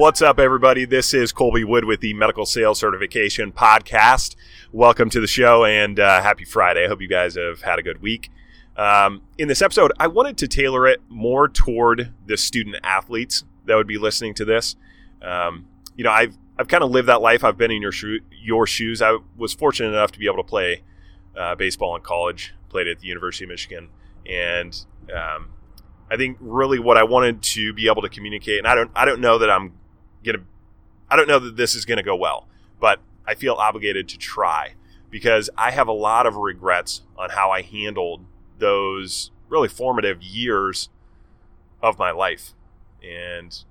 What's up, everybody? This is Kolby Wood with the Medical Sales Certification Podcast. Welcome to the show and uh, happy Friday. I hope you guys have had a good week. Um, in this episode, I wanted to tailor it more toward the student athletes that would be listening to this. Um, you know, I've I've kind of lived that life. I've been in your your shoes. I was fortunate enough to be able to play uh, baseball in college. Played at the University of Michigan, and um, I think really what I wanted to be able to communicate, and I don't I don't know that I'm gonna I don't know that this is gonna go well, but I feel obligated to try because I have a lot of regrets on how I handled those really formative years of my life. And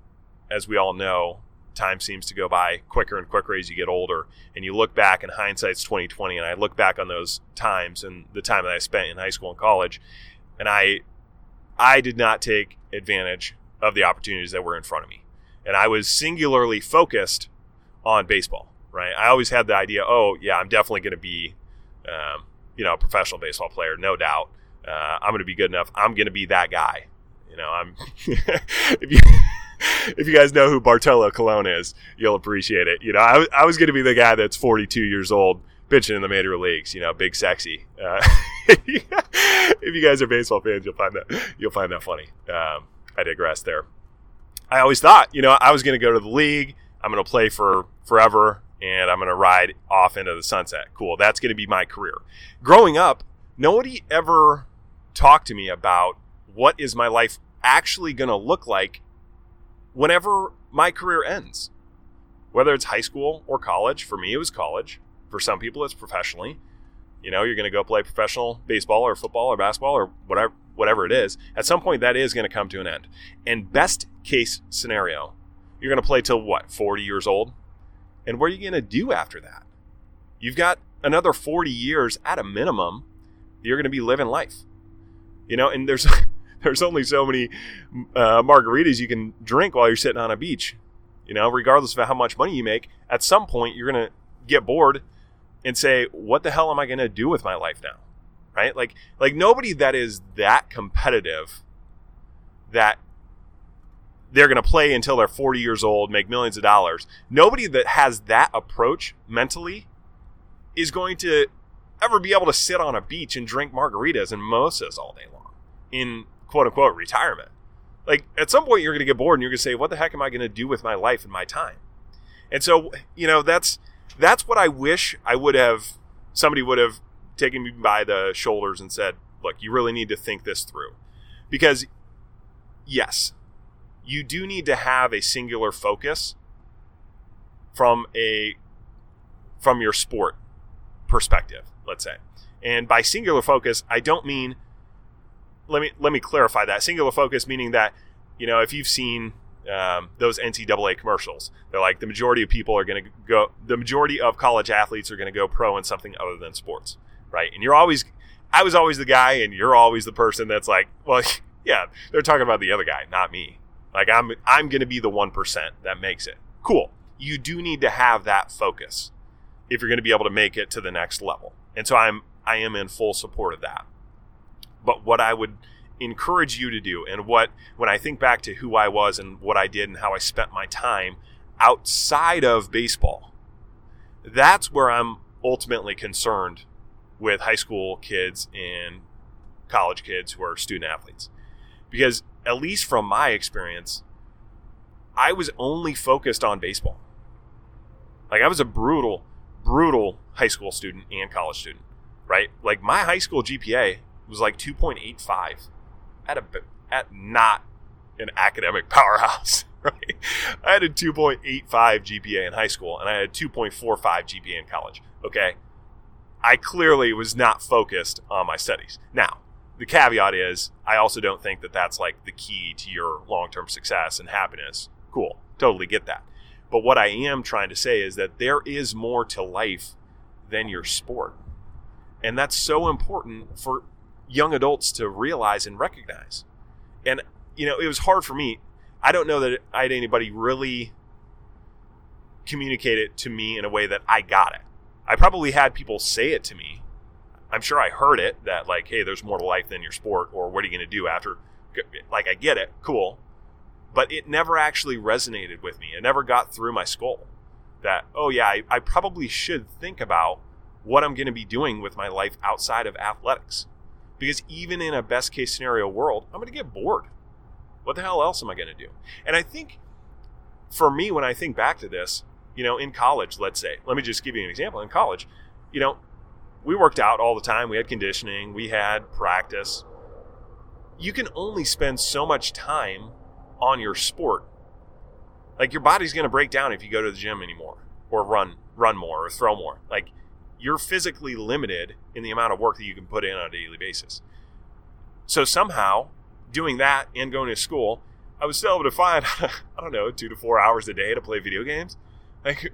as we all know, time seems to go by quicker and quicker as you get older. And you look back, and hindsight's twenty twenty. And I look back on those times and the time that I spent in high school and college, and I, I did not take advantage of the opportunities that were in front of me and I was singularly focused on baseball. Right, I always had the idea, oh yeah, I'm definitely going to be, um, you know, a professional baseball player, no doubt. Uh, I'm going to be good enough. I'm going to be that guy. You know, I'm. if you if you guys know who Bartolo Colon is, you'll appreciate it. You know, I, I was going to be the guy that's 42 years old pitching in the major leagues. You know, big sexy. Uh, if you guys are baseball fans, you'll find that you'll find that funny. Um, I digress there. I always thought, you know, I was going to go to the league. I'm going to play for forever and I'm going to ride off into the sunset. Cool. That's going to be my career. Growing up, nobody ever talked to me about what is my life actually going to look like whenever my career ends. Whether it's high school or college, for me it was college. For some people it's professionally. You know, you're going to go play professional baseball or football or basketball or whatever whatever it is, at some point that is going to come to an end. And best case scenario, you're going to play till what, 40 years old? And what are you going to do after that? You've got another 40 years at a minimum you're going to be living life. You know, and there's there's only so many uh, margaritas you can drink while you're sitting on a beach. You know, regardless of how much money you make, at some point you're going to get bored and say, "What the hell am I going to do with my life now?" Right? Like like nobody that is that competitive that they're going to play until they're 40 years old, make millions of dollars. Nobody that has that approach mentally is going to ever be able to sit on a beach and drink margaritas and mimosas all day long in quote unquote retirement. Like at some point you're going to get bored and you're going to say, "What the heck am I going to do with my life and my time?" And so, you know, that's that's what I wish I would have somebody would have taken me by the shoulders and said, look, you really need to think this through. Because, yes, you do need to have a singular focus from a from your sport perspective let's say. And by singular focus i don't mean let me let me clarify that. Singular focus meaning that you know if you've seen um, those ncaa commercials they're like the majority of people are going to go the majority of college athletes are going to go pro in something other than sports right? And you're always, I was always the guy, and you're always the person that's like, well, yeah, they're talking about the other guy, not me. Like I'm, I'm going to be the one percent that makes it. Cool. You do need to have that focus if you're going to be able to make it to the next level. And so I'm, I am in full support of that. But what I would encourage you to do, and what when I think back to who I was and what I did and how I spent my time outside of baseball, that's where I'm ultimately concerned with high school kids and college kids who are student athletes. Because, at least from my experience, I was only focused on baseball. Like, I was a brutal, brutal high school student and college student, right? Like, my high school GPA was like 2.85 at a at not an academic powerhouse, right? I had a 2.85 GPA in high school and I had 2.45 GPA in college. Okay I clearly was not focused on my studies. Now, the caveat is I also don't think that that's like the key to your long term success and happiness. Cool. Totally get that. But what I am trying to say is that there is more to life than your sport. And that's so important for young adults to realize and recognize. And, you know, it was hard for me. I don't know that I had anybody really communicate it to me in a way that I got it. I probably had people say it to me. I'm sure I heard it that, like, hey, there's more to life than your sport, or what are you going to do after? Like, I get it, cool. But it never actually resonated with me. It never got through my skull that, oh, yeah, I, I probably should think about what I'm going to be doing with my life outside of athletics. Because even in a best case scenario world, I'm going to get bored. What the hell else am I going to do? And I think for me, when I think back to this, you know, in college, let's say, let me just give you an example. In college, you know, we worked out all the time. We had conditioning, we had practice. You can only spend so much time on your sport. Like your body's going to break down if you go to the gym anymore or run run more or throw more. Like you're physically limited in the amount of work that you can put in on a daily basis. So somehow, doing that and going to school, I was still able to find, I don't know, two to four hours a day to play video games. Like,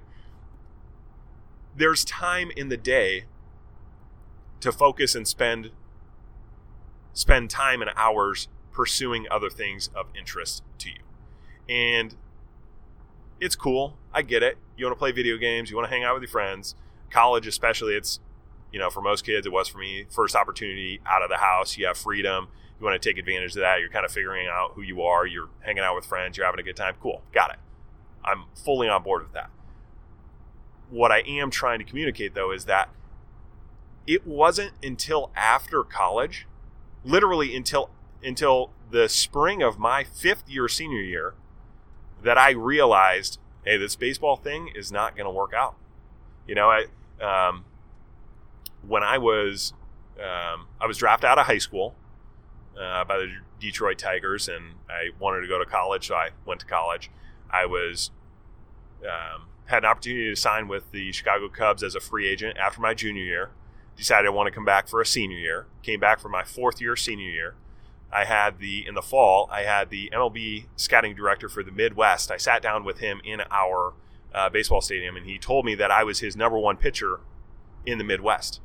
there's time in the day to focus and spend spend time and hours pursuing other things of interest to you. And it's cool. I get it. You want to play video games, you want to hang out with your friends. College especially it's you know for most kids it was for me first opportunity out of the house. You have freedom. You want to take advantage of that. You're kind of figuring out who you are. You're hanging out with friends. You're having a good time. Cool. Got it. I'm fully on board with that what i am trying to communicate though is that it wasn't until after college literally until until the spring of my fifth year senior year that i realized hey this baseball thing is not going to work out you know, I um, when I was um, I was drafted out of high school uh, by the Detroit Tigers, and I wanted to go to college, so I went to college. I was um, had an opportunity to sign with the Chicago Cubs as a free agent after my junior year. Decided I want to come back for a senior year. Came back for my fourth year senior year. I had the in the fall. I had the MLB scouting director for the Midwest. I sat down with him in our uh, baseball stadium, and he told me that I was his number one pitcher in the Midwest.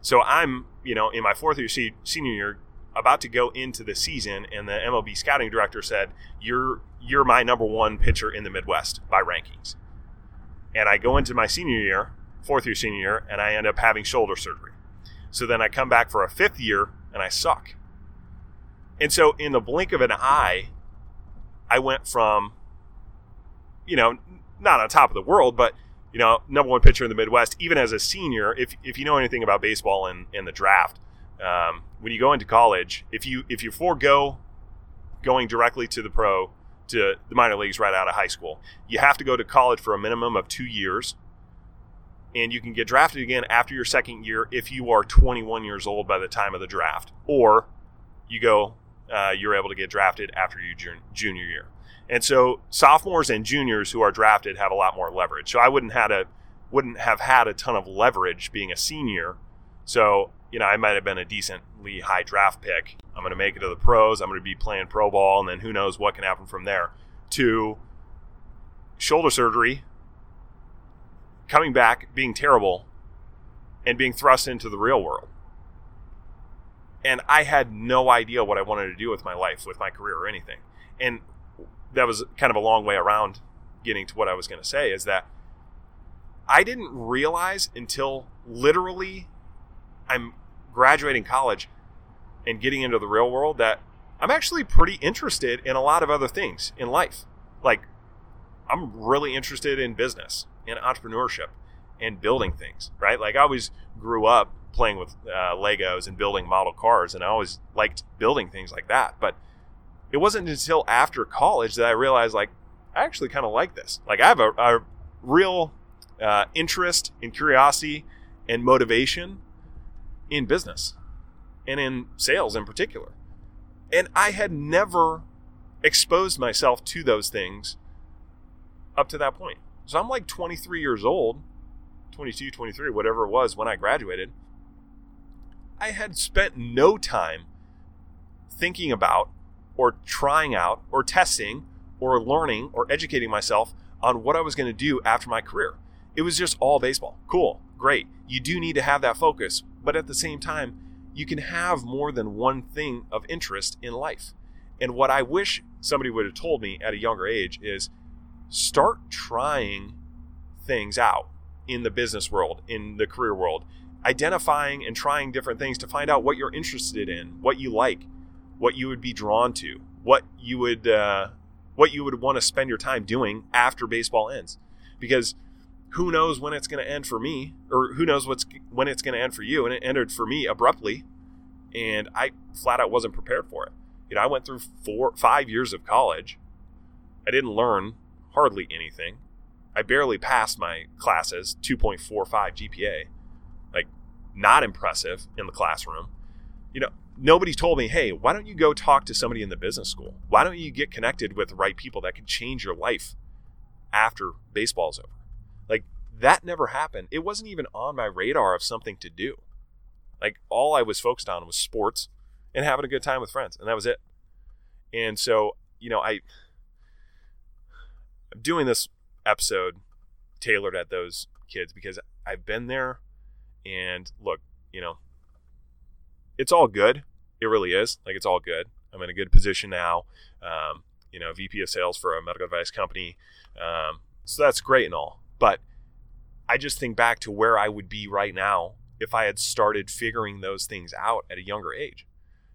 So I'm, you know, in my fourth year senior year, about to go into the season, and the MLB scouting director said, "You're you're my number one pitcher in the Midwest by rankings." And I go into my senior year, fourth year senior year, and I end up having shoulder surgery. So then I come back for a fifth year, and I suck. And so in the blink of an eye, I went from, you know, not on top of the world, but you know, number one pitcher in the Midwest, even as a senior. If, if you know anything about baseball and, and the draft, um, when you go into college, if you if you forego going directly to the pro to the minor leagues right out of high school, you have to go to college for a minimum of two years, and you can get drafted again after your second year if you are 21 years old by the time of the draft, or you go uh, you're able to get drafted after your junior year. And so sophomores and juniors who are drafted have a lot more leverage. So I wouldn't had a wouldn't have had a ton of leverage being a senior. So, you know, I might have been a decently high draft pick. I'm going to make it to the pros. I'm going to be playing pro ball and then who knows what can happen from there. To shoulder surgery, coming back, being terrible and being thrust into the real world. And I had no idea what I wanted to do with my life, with my career or anything. And that was kind of a long way around getting to what I was going to say is that I didn't realize until literally I'm graduating college and getting into the real world that I'm actually pretty interested in a lot of other things in life. Like, I'm really interested in business and entrepreneurship and building things, right? Like, I always grew up playing with uh, Legos and building model cars, and I always liked building things like that. But it wasn't until after college that I realized like I actually kind of like this. Like I have a, a real uh, interest and curiosity and motivation in business and in sales in particular. And I had never exposed myself to those things up to that point. So I'm like 23 years old, 22, 23, whatever it was when I graduated, I had spent no time thinking about or trying out or testing or learning or educating myself on what I was going to do after my career. It was just all baseball. Cool, great. You do need to have that focus, but at the same time, you can have more than one thing of interest in life. And what I wish somebody would have told me at a younger age is start trying things out in the business world, in the career world, identifying and trying different things to find out what you're interested in, what you like, what you would be drawn to, what you would uh, what you would want to spend your time doing after baseball ends, because who knows when it's going to end for me, or who knows what's when it's going to end for you, and it ended for me abruptly, and I flat out wasn't prepared for it. You know, I went through four, five years of college. I didn't learn hardly anything. I barely passed my classes, 2.45 GPA. Like, not impressive in the classroom. You know, nobody told me, hey, why don't you go talk to somebody in the business school? Why don't you get connected with the right people that can change your life after baseball's over? Like, that never happened. It wasn't even on my radar of something to do. Like, all I was focused on was sports and having a good time with friends, and that was it. And so, you know, I I'm doing this episode tailored at those kids because I've been there and look, you know, it's all good. It really is. Like it's all good. I'm in a good position now. Um, you know, VP of sales for a medical device company. Um, so that's great and all. But I just think back to where I would be right now if I had started figuring those things out at a younger age.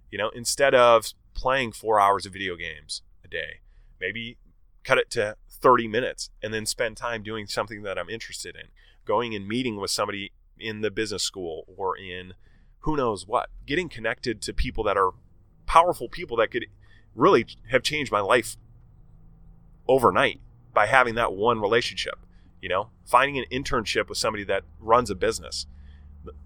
You know, instead of playing four hours of video games a day, maybe cut it to 30 minutes and then spend time doing something that I'm interested in, going and meeting with somebody in the business school or in who knows what, getting connected to people that are powerful people that could really have changed my life overnight by having that one relationship. You know, finding an internship with somebody that runs a business.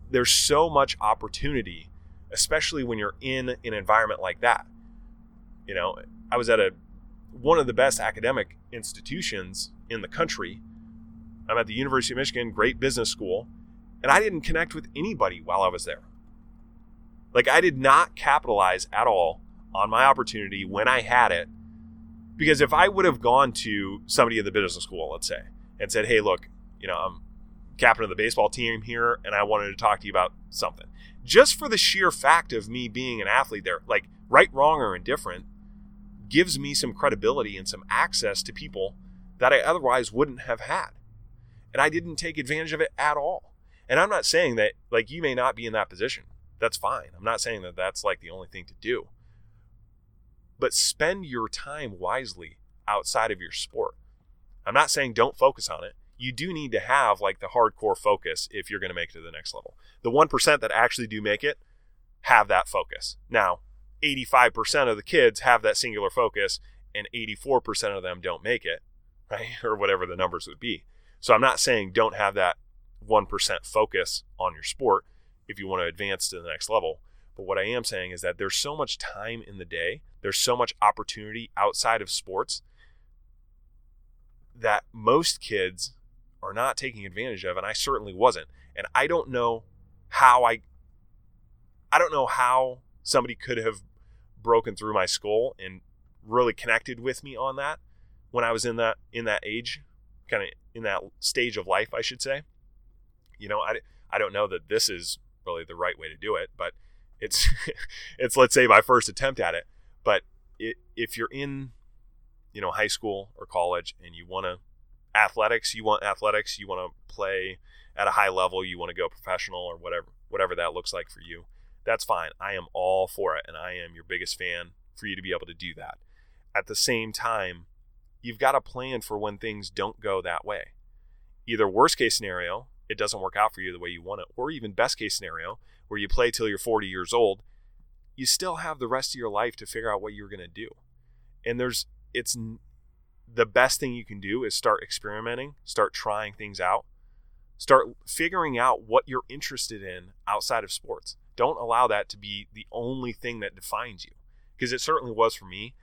There's so much opportunity, especially when you're in an environment like that. You know, I was at a one of the best academic institutions in the country. I'm at the University of Michigan, great business school, and I didn't connect with anybody while I was there. Like I did not capitalize at all on my opportunity when I had it. Because if I would have gone to somebody in the business school, let's say, and said, "Hey, look, you know, I'm captain of the baseball team here, and I wanted to talk to you about something," just for the sheer fact of me being an athlete there, like right, wrong, or indifferent, gives me some credibility and some access to people that I otherwise wouldn't have had. And I didn't take advantage of it at all. And I'm not saying that, like, you may not be in that position that's fine. I'm not saying that that's like the only thing to do. But spend your time wisely outside of your sport. I'm not saying don't focus on it. You do need to have like the hardcore focus if you're going to make it to the next level. The 1% that actually do make it have that focus. Now, 85% of the kids have that singular focus and 84% of them don't make it, right? Or whatever the numbers would be. So I'm not saying don't have that 1% focus on your sport if you want to advance to the next level. But what I am saying is that there's so much time in the day, there's so much opportunity outside of sports that most kids are not taking advantage of and I certainly wasn't. And I don't know how I I don't know how somebody could have broken through my skull and really connected with me on that when I was in that in that age, kind of in that stage of life, I should say. You know, I I don't know that this is really the right way to do it, but it's it's let's say my first attempt at it. But it, if you're in, you know, high school or college and you want to athletics, you want athletics, you want to play at a high level, you want to go professional or whatever whatever that looks like for you. That's fine. I am all for it and I am your biggest fan for you to be able to do that. At the same time, you've got a plan for when things don't go that way. Either worst case scenario, it doesn't work out for you the way you want it, or even best case scenario where you play till you're 40 years old, you still have the rest of your life to figure out what you're going to do. And there's it's the best thing you can do is start experimenting, start trying things out, start figuring out what you're interested in outside of sports. Don't allow that to be the only thing that defines you because it certainly was for me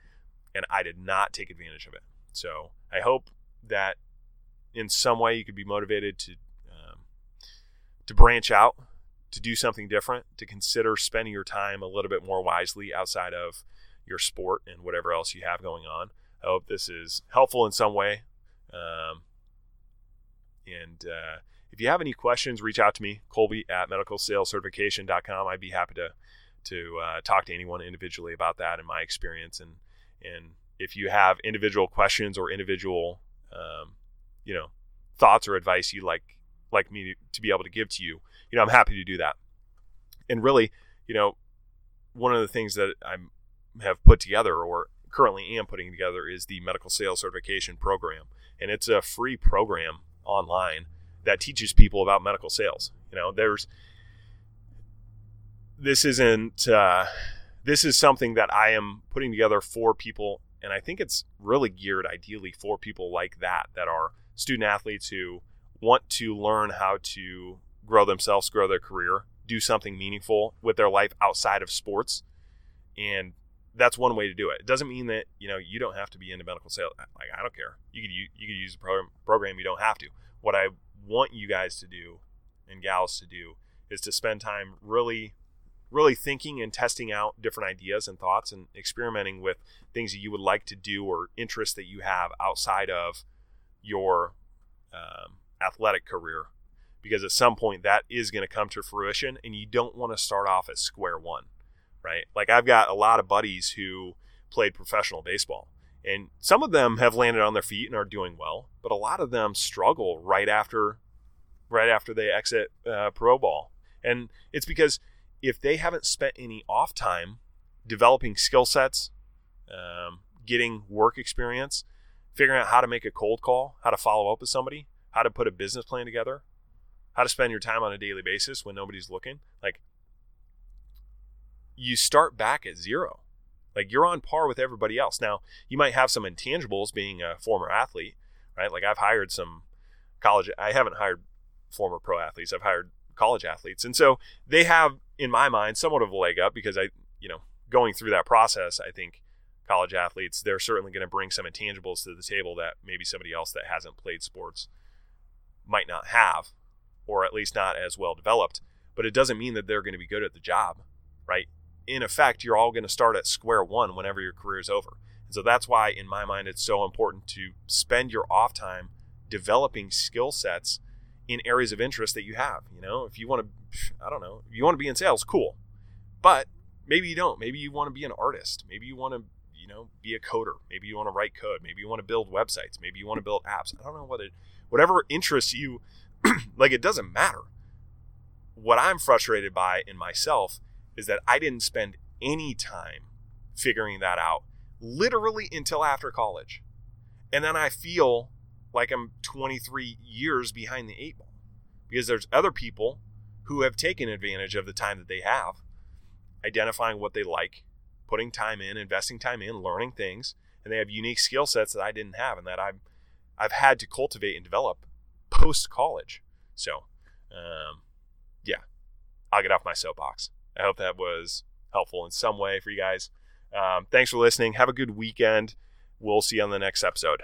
and I did not take advantage of it. So, I hope that in some way you could be motivated to um, to branch out, to do something different, to consider spending your time a little bit more wisely outside of your sport and whatever else you have going on. I hope this is helpful in some way. Um, and uh, if you have any questions, reach out to me, Kolby at medicalsalescertification.com. I'd be happy to to uh, talk to anyone individually about that and my experience. And and if you have individual questions or individual, um, you know, thoughts or advice you like like me to, to be able to give to you, you know, I'm happy to do that. And really, you know, one of the things that I have put together or currently am putting together is the medical sales certification program, and it's a free program online that teaches people about medical sales. You know, there's this isn't uh, this is something that I am putting together for people, and I think it's really geared ideally for people like that that are student athletes who want to learn how to grow themselves, grow their career, do something meaningful with their life outside of sports, and that's one way to do it. It doesn't mean that you know you don't have to be into medical sales. Like I don't care. You could you, you could use a program. Program you don't have to. What I want you guys to do and gals to do is to spend time really really thinking and testing out different ideas and thoughts and experimenting with things that you would like to do or interests that you have outside of your um, athletic career because at some point that is going to come to fruition and you don't want to start off at square one right? Like i've got a lot of buddies who played professional baseball and some of them have landed on their feet and are doing well but a lot of them struggle right after right after they exit uh, pro ball. And it's because if they haven't spent any off time developing skill sets um, getting work experience figuring out how to make a cold call how to follow up with somebody how to put a business plan together how to spend your time on a daily basis when nobody's looking like you start back at zero like you're on par with everybody else. Now, you might have some intangibles being a former athlete, right? Like I've hired some college, I haven't hired former pro athletes, I've hired college athletes. And so they have, in my mind, somewhat of a leg up because I, you know, going through that process, I think college athletes, they're certainly going to bring some intangibles to the table that maybe somebody else that hasn't played sports might not have, or at least not as well developed. But it doesn't mean that they're going to be good at the job, right? In effect, you're all going to start at square one whenever your career is over. And so that's why, in my mind, it's so important to spend your off time developing skill sets in areas of interest that you have. You know, if you want to, I don't know, if you want to be in sales, cool. But maybe you don't. Maybe you want to be an artist. Maybe you want to, you know, be a coder. Maybe you want to write code. Maybe you want to build websites. Maybe you want to build apps. I don't know what it, whatever interests you, like it doesn't matter. What I'm frustrated by in myself is that I didn't spend any time figuring that out literally until after college. And then I feel like I'm 23 years behind the eight ball because there's other people who have taken advantage of the time that they have, identifying what they like, putting time in, investing time in, learning things, and they have unique skill sets that I didn't have and that I've I've had to cultivate and develop post college. So, um, yeah, I'll get off my soapbox. I hope that was helpful in some way for you guys. Um, thanks for listening. Have a good weekend. We'll see you on the next episode.